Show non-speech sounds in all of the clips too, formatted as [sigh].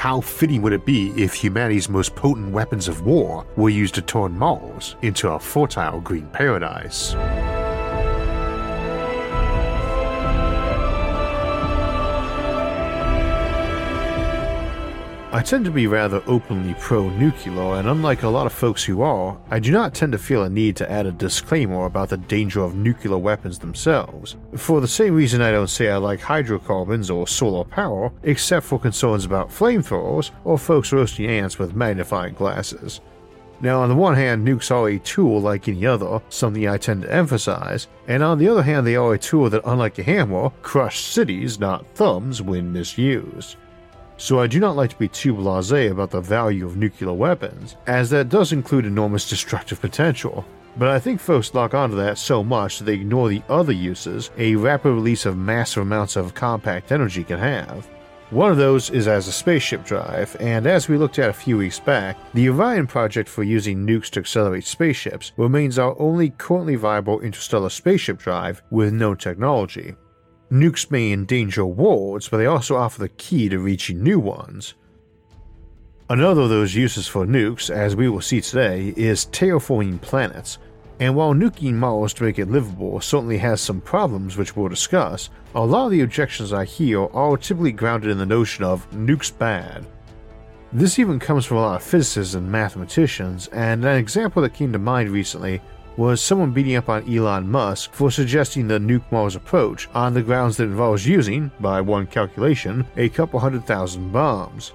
How fitting would it be if humanity's most potent weapons of war were used to turn Mars into a fertile green paradise? I tend to be rather openly pro nuclear, and unlike a lot of folks who are, I do not tend to feel a need to add a disclaimer about the danger of nuclear weapons themselves, for the same reason I don't say I like hydrocarbons or solar power, except for concerns about flamethrowers or folks roasting ants with magnifying glasses. Now, on the one hand, nukes are a tool like any other, something I tend to emphasize, and on the other hand, they are a tool that, unlike a hammer, crush cities, not thumbs, when misused so I do not like to be too blase about the value of nuclear weapons, as that does include enormous destructive potential. But I think folks lock onto that so much that they ignore the other uses a rapid release of massive amounts of compact energy can have. One of those is as a spaceship drive, and as we looked at a few weeks back, the Orion project for using nukes to accelerate spaceships remains our only currently viable interstellar spaceship drive with no technology. Nukes may endanger worlds, but they also offer the key to reaching new ones. Another of those uses for nukes, as we will see today, is terraforming planets. And while nuking Mars to make it livable certainly has some problems which we'll discuss, a lot of the objections I hear are typically grounded in the notion of nukes bad. This even comes from a lot of physicists and mathematicians, and an example that came to mind recently was someone beating up on Elon Musk for suggesting the nuke Mars approach on the grounds that it involves using, by one calculation, a couple hundred thousand bombs,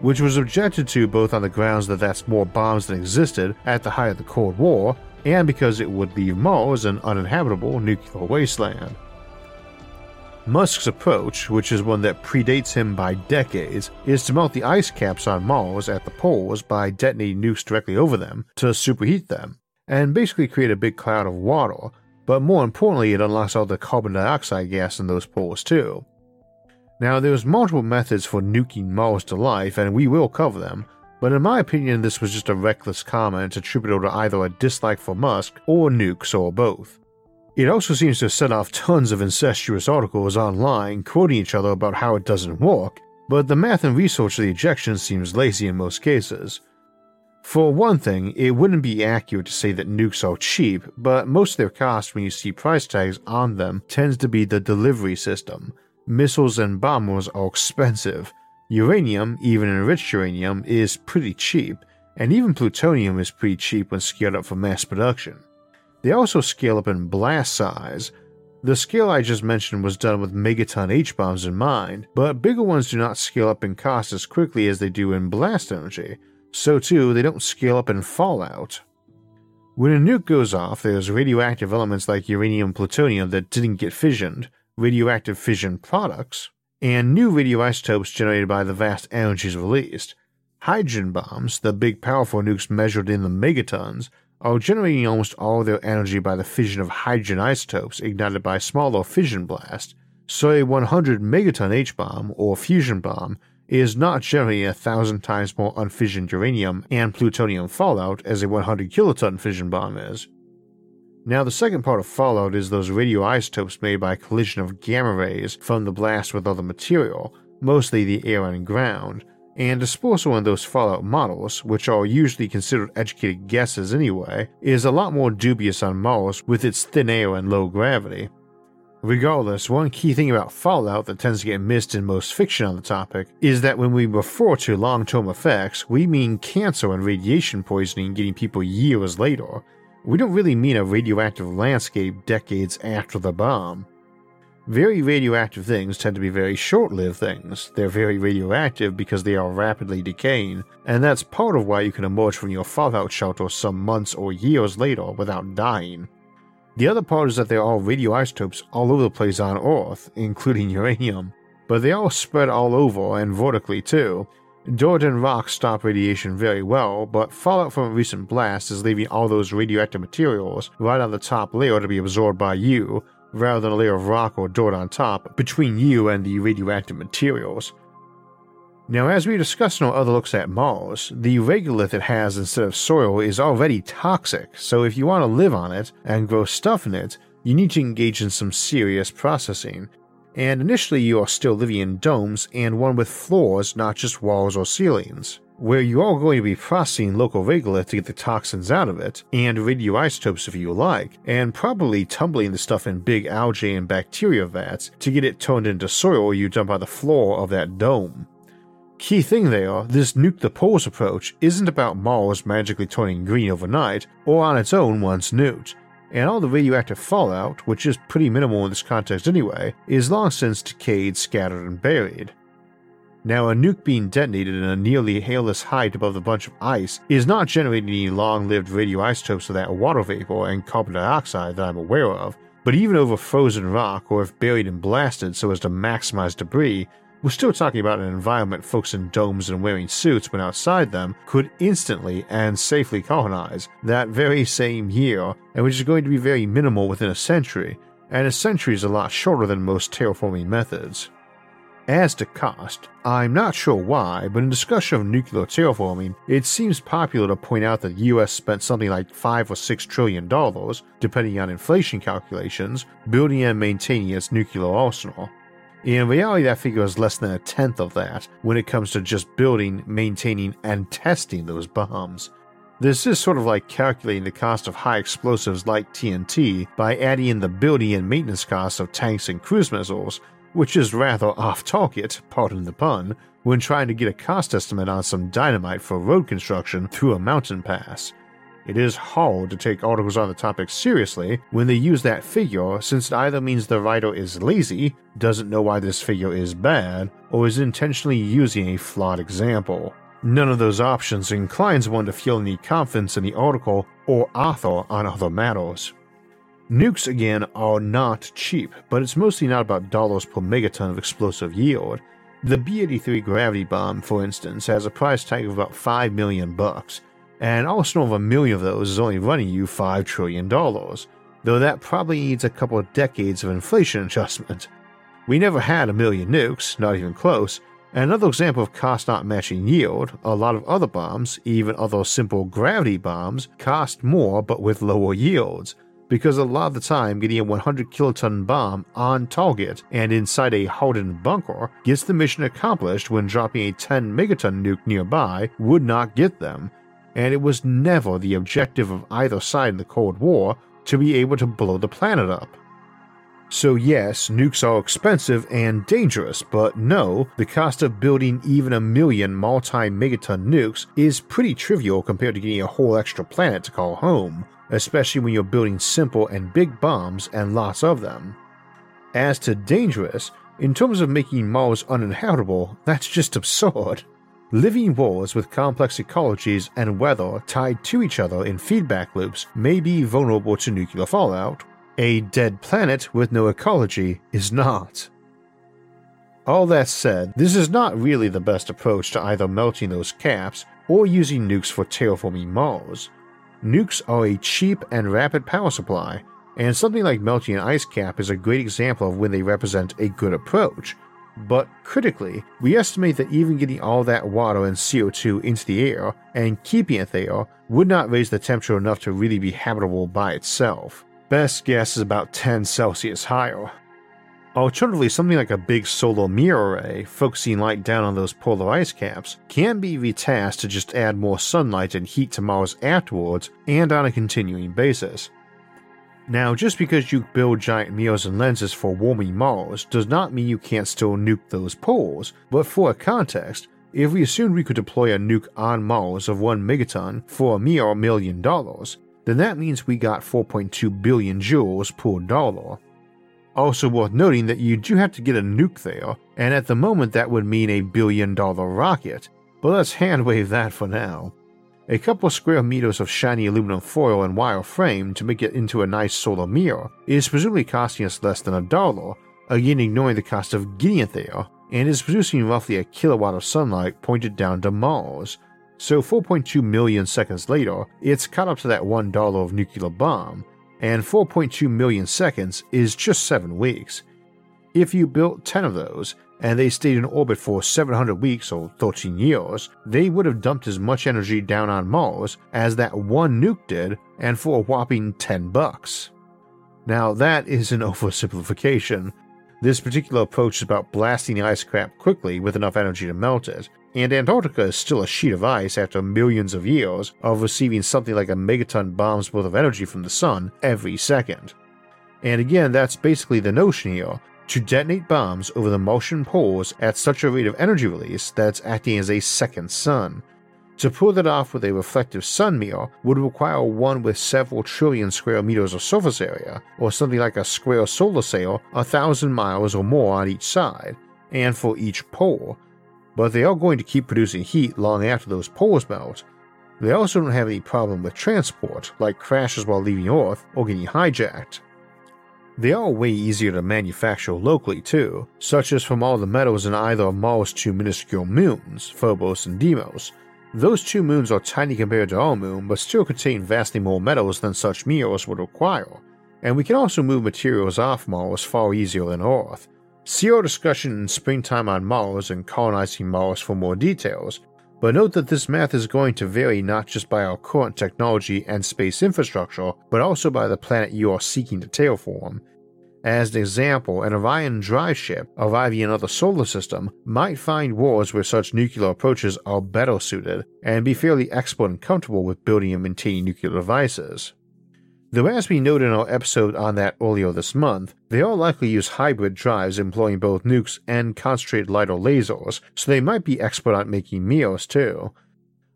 which was objected to both on the grounds that that's more bombs than existed at the height of the Cold War and because it would leave Mars an uninhabitable nuclear wasteland. Musk's approach, which is one that predates him by decades, is to melt the ice caps on Mars at the poles by detonating nukes directly over them to superheat them and basically create a big cloud of water, but more importantly, it unlocks all the carbon dioxide gas in those poles too. Now, there's multiple methods for nuking Mars to life, and we will cover them, but in my opinion, this was just a reckless comment attributable to either a dislike for Musk or nukes or both. It also seems to set off tons of incestuous articles online quoting each other about how it doesn't work, but the math and research of the ejection seems lazy in most cases. For one thing, it wouldn't be accurate to say that nukes are cheap, but most of their cost when you see price tags on them tends to be the delivery system. Missiles and bombers are expensive. Uranium, even enriched uranium, is pretty cheap, and even plutonium is pretty cheap when scaled up for mass production. They also scale up in blast size. The scale I just mentioned was done with megaton H bombs in mind, but bigger ones do not scale up in cost as quickly as they do in blast energy, so too they don't scale up in fallout. When a nuke goes off, there's radioactive elements like uranium plutonium that didn't get fissioned, radioactive fission products, and new radioisotopes generated by the vast energies released. Hydrogen bombs, the big powerful nukes measured in the megatons, are generating almost all their energy by the fission of hydrogen isotopes ignited by smaller fission blasts, so a 100 megaton H bomb or fusion bomb is not generally a thousand times more unfissioned uranium and plutonium fallout as a 100 kiloton fission bomb is. Now, the second part of fallout is those radioisotopes made by collision of gamma rays from the blast with other material, mostly the air and ground, and disposal in those fallout models, which are usually considered educated guesses anyway, is a lot more dubious on Mars with its thin air and low gravity. Regardless, one key thing about Fallout that tends to get missed in most fiction on the topic is that when we refer to long term effects, we mean cancer and radiation poisoning getting people years later. We don't really mean a radioactive landscape decades after the bomb. Very radioactive things tend to be very short lived things. They're very radioactive because they are rapidly decaying, and that's part of why you can emerge from your fallout shelter some months or years later without dying. The other part is that there are radioisotopes all over the place on Earth, including uranium, but they all spread all over and vertically too, and rocks stop radiation very well, but fallout from a recent blast is leaving all those radioactive materials right on the top layer to be absorbed by you, rather than a layer of rock or dirt on top between you and the radioactive materials. Now, as we discussed in our other looks at Mars, the regolith it has instead of soil is already toxic, so if you want to live on it and grow stuff in it, you need to engage in some serious processing. And initially, you are still living in domes and one with floors, not just walls or ceilings, where you are going to be processing local regolith to get the toxins out of it, and radioisotopes if you like, and probably tumbling the stuff in big algae and bacteria vats to get it turned into soil you dump on the floor of that dome. Key thing there, this nuke the poles approach isn't about Mars magically turning green overnight or on its own once nuked and all the radioactive fallout, which is pretty minimal in this context anyway, is long since decayed, scattered, and buried. Now, a nuke being detonated in a nearly hailless height above a bunch of ice is not generating any long lived radioisotopes of that water vapor and carbon dioxide that I'm aware of, but even over frozen rock or if buried and blasted so as to maximize debris, we're still talking about an environment folks in domes and wearing suits when outside them could instantly and safely colonize that very same year, and which is going to be very minimal within a century, and a century is a lot shorter than most terraforming methods. As to cost, I'm not sure why, but in discussion of nuclear terraforming, it seems popular to point out that the US spent something like 5 or 6 trillion dollars, depending on inflation calculations, building and maintaining its nuclear arsenal. In reality, that figure is less than a tenth of that when it comes to just building, maintaining, and testing those bombs. This is sort of like calculating the cost of high explosives like TNT by adding in the building and maintenance costs of tanks and cruise missiles, which is rather off target, pardon the pun, when trying to get a cost estimate on some dynamite for road construction through a mountain pass. It is hard to take articles on the topic seriously when they use that figure, since it either means the writer is lazy, doesn't know why this figure is bad, or is intentionally using a flawed example. None of those options inclines one to feel any confidence in the article or author on other matters. Nukes, again, are not cheap, but it's mostly not about dollars per megaton of explosive yield. The B 83 gravity bomb, for instance, has a price tag of about 5 million bucks, and arsenal of a million of those is only running you $5 trillion, though that probably needs a couple of decades of inflation adjustment. We never had a million nukes, not even close, and another example of cost not matching yield, a lot of other bombs, even other simple gravity bombs, cost more but with lower yields, because a lot of the time getting a 100 kiloton bomb on target and inside a hardened bunker gets the mission accomplished when dropping a 10 megaton nuke nearby would not get them, and it was never the objective of either side in the Cold War to be able to blow the planet up. So, yes, nukes are expensive and dangerous, but no, the cost of building even a million multi megaton nukes is pretty trivial compared to getting a whole extra planet to call home, especially when you're building simple and big bombs and lots of them. As to dangerous, in terms of making Mars uninhabitable, that's just absurd. Living worlds with complex ecologies and weather tied to each other in feedback loops may be vulnerable to nuclear fallout. A dead planet with no ecology is not. All that said, this is not really the best approach to either melting those caps or using nukes for terraforming Mars. Nukes are a cheap and rapid power supply, and something like melting an ice cap is a great example of when they represent a good approach, but critically, we estimate that even getting all that water and CO2 into the air and keeping it there would not raise the temperature enough to really be habitable by itself. Best guess is about 10 Celsius higher. Alternatively, something like a big solar mirror array, focusing light down on those polar ice caps, can be retasked to just add more sunlight and heat to Mars afterwards and on a continuing basis. Now, just because you build giant mirrors and lenses for warming Mars does not mean you can't still nuke those poles, but for context, if we assumed we could deploy a nuke on Mars of 1 megaton for a mere million dollars, then that means we got 4.2 billion joules per dollar. Also worth noting that you do have to get a nuke there, and at the moment that would mean a billion dollar rocket, but let's handwave that for now. A couple square meters of shiny aluminum foil and wire frame to make it into a nice solar mirror is presumably costing us less than a dollar, again ignoring the cost of getting it there, and is producing roughly a kilowatt of sunlight pointed down to Mars. So 4.2 million seconds later, it's caught up to that $1 of nuclear bomb, and 4.2 million seconds is just 7 weeks. If you built 10 of those, and they stayed in orbit for 700 weeks or 13 years, they would have dumped as much energy down on Mars as that one nuke did, and for a whopping 10 bucks. Now, that is an [laughs] oversimplification. This particular approach is about blasting the ice cap quickly with enough energy to melt it, and Antarctica is still a sheet of ice after millions of years of receiving something like a megaton bomb's worth of energy from the sun every second. And again, that's basically the notion here to detonate bombs over the Martian poles at such a rate of energy release that it's acting as a second sun. To pull that off with a reflective sun mirror would require one with several trillion square meters of surface area, or something like a square solar sail a thousand miles or more on each side, and for each pole, but they are going to keep producing heat long after those poles melt. They also don't have any problem with transport, like crashes while leaving Earth or getting hijacked. They are way easier to manufacture locally too, such as from all the metals in either of Mars' two minuscule moons, Phobos and Deimos. Those two moons are tiny compared to our moon, but still contain vastly more metals than such mirrors would require, and we can also move materials off Mars far easier than Earth, See our discussion in Springtime on Mars and Colonizing Mars for more details, but note that this math is going to vary not just by our current technology and space infrastructure, but also by the planet you are seeking to terraform. As an example, an Orion drive ship arriving in another solar system might find worlds where such nuclear approaches are better suited and be fairly expert and comfortable with building and maintaining nuclear devices. Though, as we noted in our episode on that earlier this month, they all likely use hybrid drives employing both nukes and concentrated lighter lasers, so they might be expert at making mirrors too.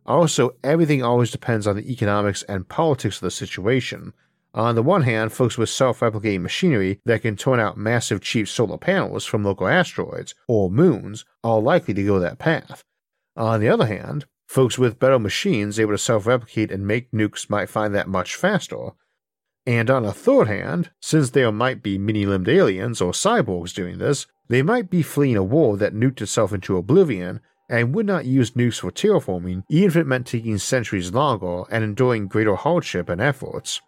Also, everything always depends on the economics and politics of the situation. On the one hand, folks with self replicating machinery that can turn out massive cheap solar panels from local asteroids or moons are likely to go that path. On the other hand, folks with better machines able to self replicate and make nukes might find that much faster, and on a third hand, since there might be many limbed aliens or cyborgs doing this, they might be fleeing a war that nuked itself into oblivion and would not use nukes for terraforming even if it meant taking centuries longer and enduring greater hardship and efforts.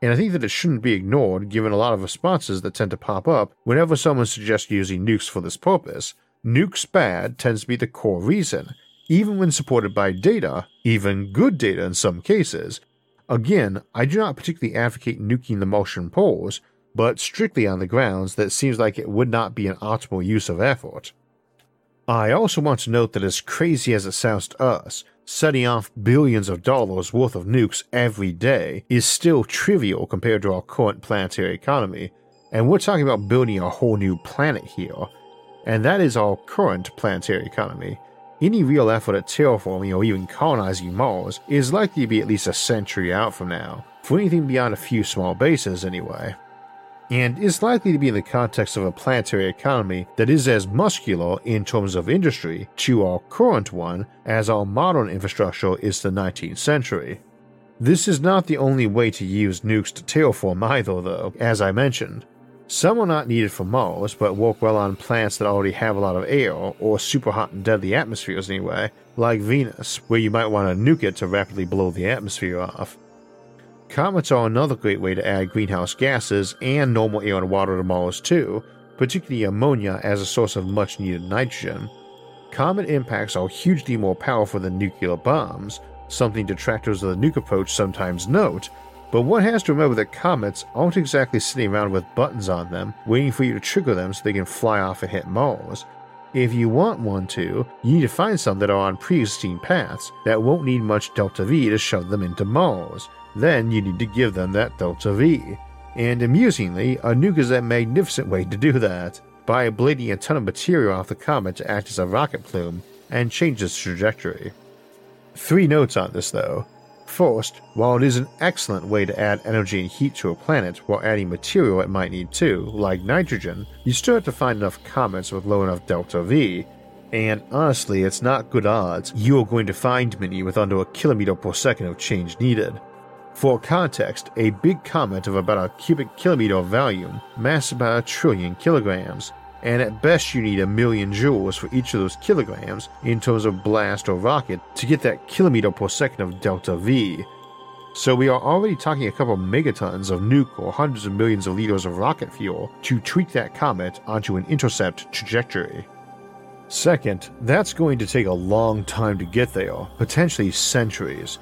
And I think that it shouldn't be ignored given a lot of responses that tend to pop up whenever someone suggests using nukes for this purpose. Nukes bad tends to be the core reason, even when supported by data, even good data in some cases, Again, I do not particularly advocate nuking the Martian poles, but strictly on the grounds that it seems like it would not be an optimal use of effort. I also want to note that as crazy as it sounds to us, setting off billions of dollars worth of nukes every day is still trivial compared to our current planetary economy, and we're talking about building a whole new planet here, and that is our current planetary economy. Any real effort at terraforming or even colonizing Mars is likely to be at least a century out from now, for anything beyond a few small bases anyway. And is likely to be in the context of a planetary economy that is as muscular in terms of industry to our current one as our modern infrastructure is to the 19th century. This is not the only way to use nukes to terraform either, though, as I mentioned. Some are not needed for Mars, but work well on planets that already have a lot of air, or super hot and deadly atmospheres anyway, like Venus, where you might want to nuke it to rapidly blow the atmosphere off. Comets are another great way to add greenhouse gases and normal air and water to Mars too, particularly ammonia as a source of much needed nitrogen. Comet impacts are hugely more powerful than nuclear bombs, something detractors of the nuke approach sometimes note, but one has to remember that comets aren't exactly sitting around with buttons on them, waiting for you to trigger them so they can fly off and hit Mars. If you want one to, you need to find some that are on pre existing paths that won't need much delta V to shove them into Mars. Then you need to give them that delta V. And amusingly, a nuke is a magnificent way to do that, by ablating a ton of material off the comet to act as a rocket plume and change its trajectory. Three notes on this though. First, while it is an excellent way to add energy and heat to a planet while adding material it might need too, like nitrogen, you still have to find enough comets with low enough delta V. And honestly, it's not good odds you are going to find many with under a kilometer per second of change needed. For context, a big comet of about a cubic kilometer of volume, mass about a trillion kilograms, and at best you need a million joules for each of those kilograms in terms of blast or rocket to get that kilometer per second of delta V. So we are already talking a couple megatons of nuke or hundreds of millions of liters of rocket fuel to tweak that comet onto an intercept trajectory. Second, that's going to take a long time to get there, potentially centuries.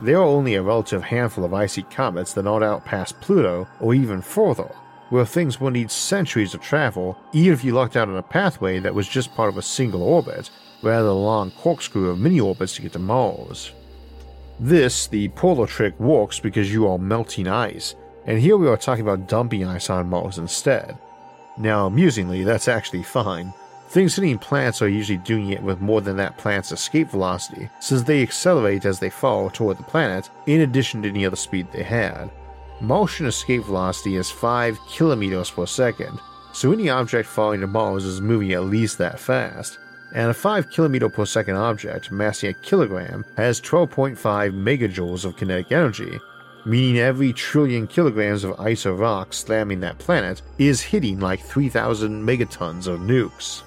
There are only a relative handful of icy comets that aren't out past Pluto or even further, where things will need centuries of travel, even if you lucked out on a pathway that was just part of a single orbit, rather than a long corkscrew of mini orbits to get to Mars. This, the polar trick, works because you are melting ice, and here we are talking about dumping ice on Mars instead. Now, amusingly, that's actually fine. Things hitting planets are usually doing it with more than that planet's escape velocity, since they accelerate as they fall toward the planet, in addition to any other speed they had. Martian escape velocity is 5 kilometers per second, so any object falling to Mars is moving at least that fast. And a 5 kilometer per second object massing a kilogram has 12.5 megajoules of kinetic energy, meaning every trillion kilograms of ice or rock slamming that planet is hitting like 3,000 megatons of nukes.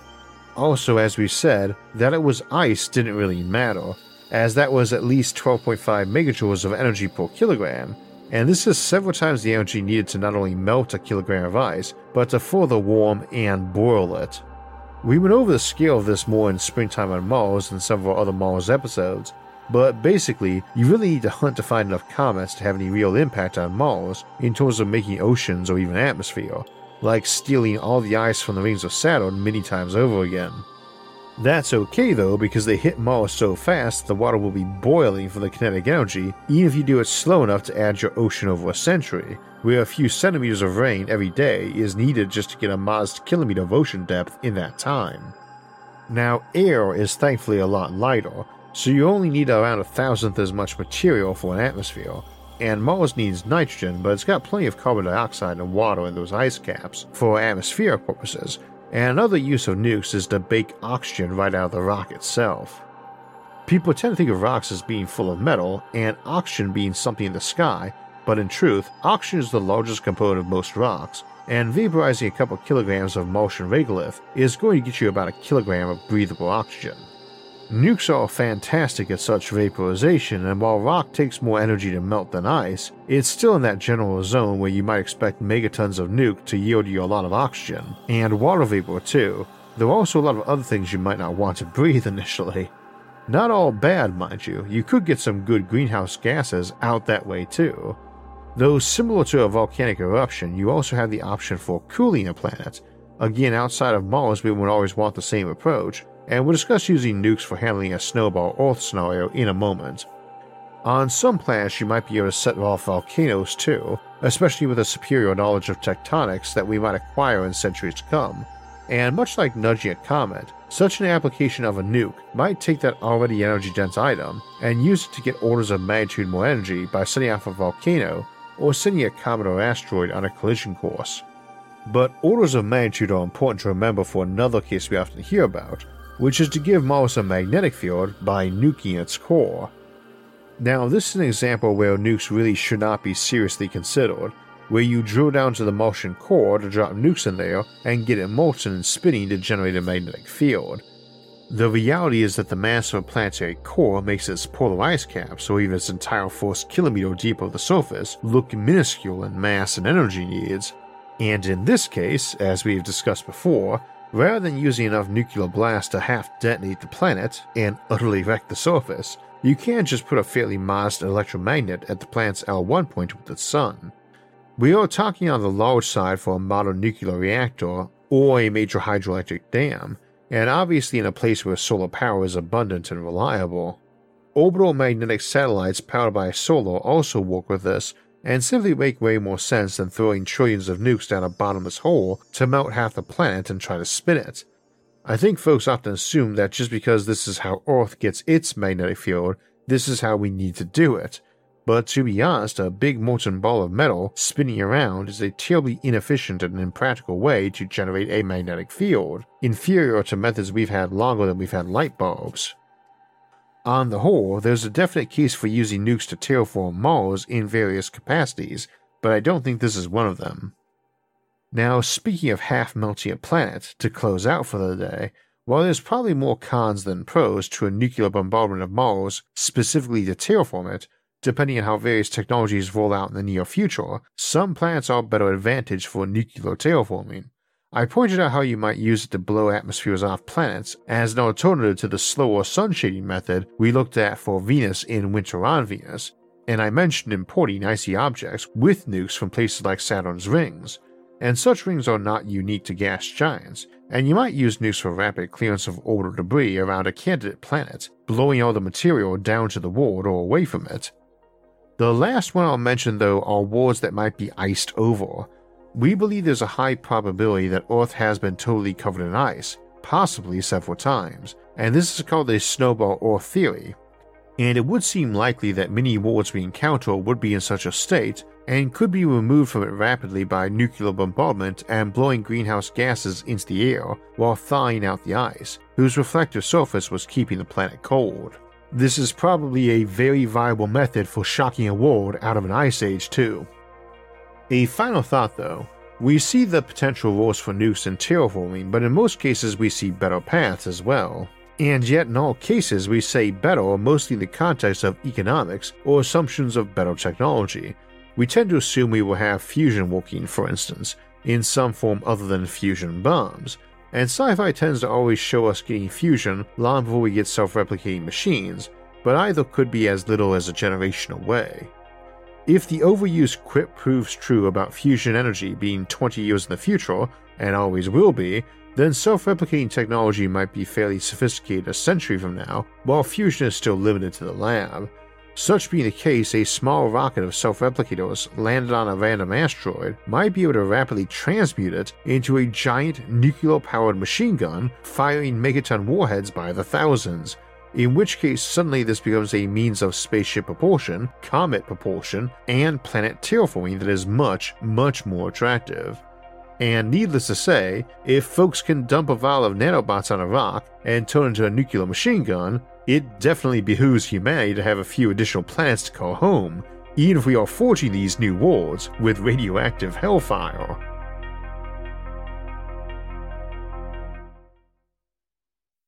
Also, as we said, that it was ice didn't really matter, as that was at least 12.5 megajoules of energy per kilogram, and this is several times the energy needed to not only melt a kilogram of ice, but to further warm and boil it. We went over the scale of this more in Springtime on Mars and our other Mars episodes, but basically, you really need to hunt to find enough comets to have any real impact on Mars in terms of making oceans or even atmosphere, like stealing all the ice from the rings of Saturn many times over again. That's okay though, because they hit Mars so fast the water will be boiling for the kinetic energy, even if you do it slow enough to add your ocean over a century, where a few centimeters of rain every day is needed just to get a modest kilometer of ocean depth in that time. Now, air is thankfully a lot lighter, so you only need around a thousandth as much material for an atmosphere, and Mars needs nitrogen, but it's got plenty of carbon dioxide and water in those ice caps for atmospheric purposes, and another use of nukes is to bake oxygen right out of the rock itself. People tend to think of rocks as being full of metal and oxygen being something in the sky, but in truth, oxygen is the largest component of most rocks, and vaporizing a couple kilograms of Martian regolith is going to get you about a kilogram of breathable oxygen. Nukes are fantastic at such vaporization, and while rock takes more energy to melt than ice, it's still in that general zone where you might expect megatons of nuke to yield you a lot of oxygen, and water vapor too, though also a lot of other things you might not want to [laughs] breathe initially. Not all bad, mind you, you could get some good greenhouse gases out that way too. Though similar to a volcanic eruption, you also have the option for cooling a planet. Again, outside of Mars, we would always want the same approach, and we'll discuss using nukes for handling a snowball Earth scenario in a moment. On some planets, you might be able to set off volcanoes too, especially with a superior knowledge of tectonics that we might acquire in centuries to come. And much like nudging a comet, such an application of a nuke might take that already energy dense item and use it to get orders of magnitude more energy by setting off a volcano or sending a comet or asteroid on a collision course. But orders of magnitude are important to remember for another case we often hear about, which is to give Mars a magnetic field by nuking its core. Now, this is an example where nukes really should not be seriously considered, where you drill down to the Martian core to drop nukes in there and get it molten and spinning to generate a magnetic field. The reality is that the mass of a planetary core makes its polar ice caps, or even its entire first kilometer deep of the surface, look minuscule in mass and energy needs. And in this case, as we've discussed before, Rather than using enough nuclear blast to half detonate the planet and utterly wreck the surface, you can just put a fairly modest electromagnet at the planet's L1 point with the sun. We are talking on the large side for a modern nuclear reactor or a major hydroelectric dam, and obviously in a place where solar power is abundant and reliable. Orbital magnetic satellites powered by solar also work with this and simply make way more sense than throwing trillions of nukes down a bottomless hole to melt half the planet and try to spin it. I think folks often assume that just because this is how Earth gets its magnetic field, this is how we need to do it. But to be honest, a big molten ball of metal spinning around is a terribly inefficient and impractical way to generate a magnetic field, inferior to methods we've had longer than we've had light bulbs. On the whole, there's a definite case for using nukes to terraform Mars in various capacities, but I don't think this is one of them. Now, speaking of half melting a planet, to close out for the day, while there's probably more cons than pros to a nuclear bombardment of Mars, specifically to terraform it, depending on how various technologies roll out in the near future, some planets are better advantage for nuclear terraforming. I pointed out how you might use it to blow atmospheres off planets as an alternative to the slower sun shading method we looked at for Venus in Winter on Venus, and I mentioned importing icy objects with nukes from places like Saturn's rings, and such rings are not unique to gas giants, and you might use nukes for rapid clearance of orbital debris around a candidate planet, blowing all the material down to the world or away from it. The last one I'll mention though are worlds that might be iced over, we believe there's a high probability that Earth has been totally covered in ice, possibly several times, and this is called the snowball Earth theory. And it would seem likely that many worlds we encounter would be in such a state and could be removed from it rapidly by nuclear bombardment and blowing greenhouse gases into the air while thawing out the ice, whose reflective surface was keeping the planet cold. This is probably a very viable method for shocking a world out of an ice age, too. A final thought though we see the potential roles for nukes in terraforming, but in most cases we see better paths as well. And yet, in all cases, we say better mostly in the context of economics or assumptions of better technology. We tend to assume we will have fusion working, for instance, in some form other than fusion bombs, and sci fi tends to always show us getting fusion long before we get self replicating machines, but either could be as little as a generation away. If the overused quip proves true about fusion energy being 20 years in the future, and always will be, then self replicating technology might be fairly sophisticated a century from now, while fusion is still limited to the lab. Such being the case, a small rocket of self replicators landed on a random asteroid might be able to rapidly transmute it into a giant nuclear powered machine gun firing megaton warheads by the thousands, in which case suddenly this becomes a means of spaceship propulsion, comet propulsion, and planet terraforming that is much, much more attractive. And needless to say, if folks can dump a vial of nanobots on a rock and turn it into a nuclear machine gun, it definitely behooves humanity to have a few additional planets to call home, even if we are forging these new worlds with radioactive hellfire.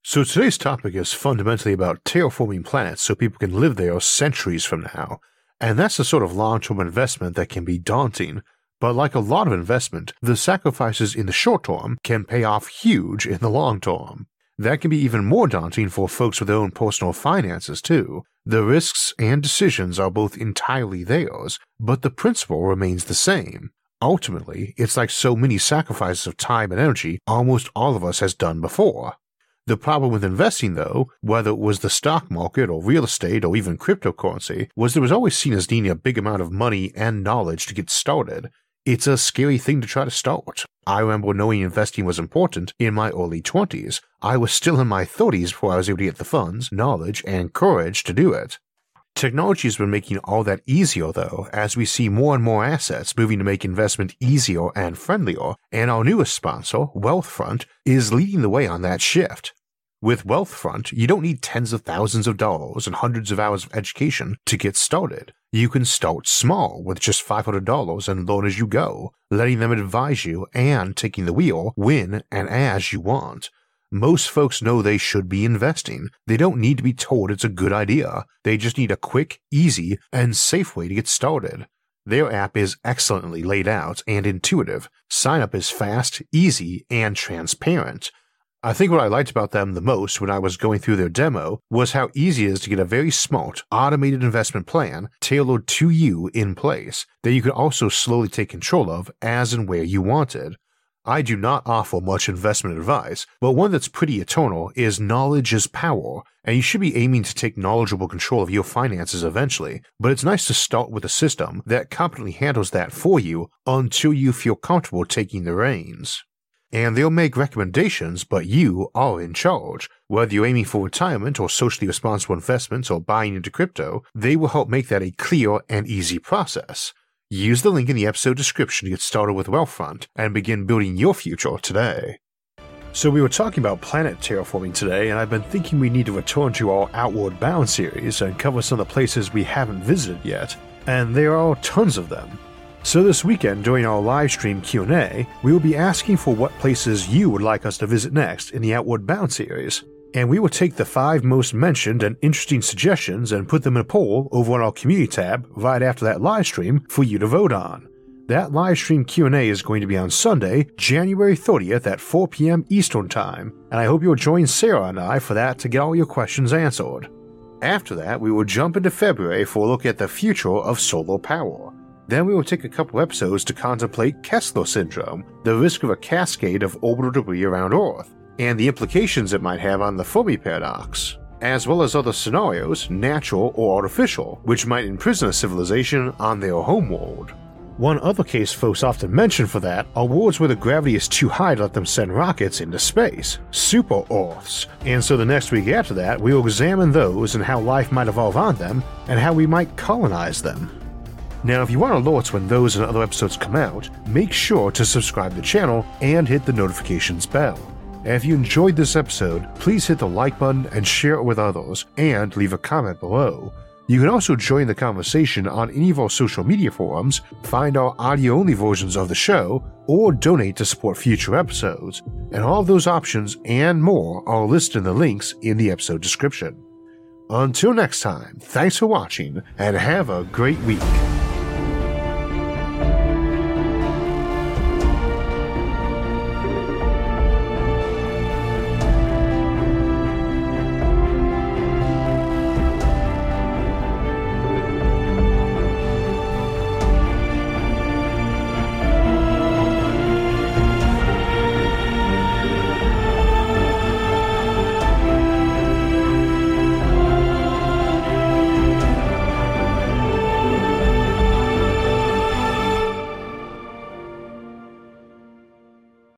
So today's topic is fundamentally about terraforming planets so people can live there centuries from now. And that's the sort of long term investment that can be daunting. But like a lot of investment, the sacrifices in the short term can pay off huge in the long term. That can be even more daunting for folks with their own personal finances, too. The risks and decisions are both entirely theirs, but the principle remains the same. Ultimately, it's like so many sacrifices of time and energy almost all of us has done before. The problem with investing, though, whether it was the stock market or real estate or even cryptocurrency, was there was always seen as needing a big amount of money and knowledge to get started. It's a scary thing to try to start. I remember knowing investing was important in my early 20s. I was still in my 30s before I was able to get the funds, knowledge, and courage to do it. Technology has been making all that easier, though, as we see more and more assets moving to make investment easier and friendlier, and our newest sponsor, Wealthfront, is leading the way on that shift. With Wealthfront, you don't need tens of thousands of dollars and hundreds of hours of education to get started. You can start small with just $500 and learn as you go, letting them advise you and taking the wheel when and as you want. Most folks know they should be investing. They don't need to be told it's a good idea. They just need a quick, easy, and safe way to get started. Their app is excellently laid out and intuitive. Sign up is fast, easy, and transparent. I think what I liked about them the most when I was going through their demo was how easy it is to get a very smart, automated investment plan tailored to you in place that you can also slowly take control of as and where you want it. I do not offer much investment advice, but one that's pretty eternal is knowledge is power, and you should be aiming to take knowledgeable control of your finances eventually. But it's nice to start with a system that competently handles that for you until you feel comfortable taking the reins. And they'll make recommendations, but you are in charge. Whether you're aiming for retirement or socially responsible investments or buying into crypto, they will help make that a clear and easy process. Use the link in the episode description to get started with Wealthfront and begin building your future today. So, we were talking about planet terraforming today, and I've been thinking we need to return to our Outward Bound series and cover some of the places we haven't visited yet, and there are tons of them. So this weekend during our live stream Q&A, we will be asking for what places you would like us to visit next in the Outward Bound series. And we will take the five most mentioned and interesting suggestions and put them in a poll over on our community tab right after that live stream for you to vote on. That live stream Q&A is going to be on Sunday, January 30th at 4 p.m. Eastern Time, and I hope you'll join Sarah and I for that to get all your questions answered. After that, we will jump into February for a look at the future of solar power. Then we will take a couple episodes to contemplate Kessler syndrome, the risk of a cascade of orbital debris around Earth, and the implications it might have on the Fermi paradox, as well as other scenarios, natural or artificial, which might imprison a civilization on their homeworld. One other case folks often mention for that are worlds where the gravity is too high to let them send rockets into space, super Earths, and so the next week after that we will examine those and how life might evolve on them and how we might colonize them. Now, if you want alerts when those and other episodes come out, make sure to subscribe to the channel and hit the notifications bell. And if you enjoyed this episode, please hit the like button and share it with others, and leave a comment below. You can also join the conversation on any of our social media forums, find our audio only versions of the show, or donate to support future episodes. And all of those options and more are listed in the links in the episode description. Until next time, thanks for watching and have a great week.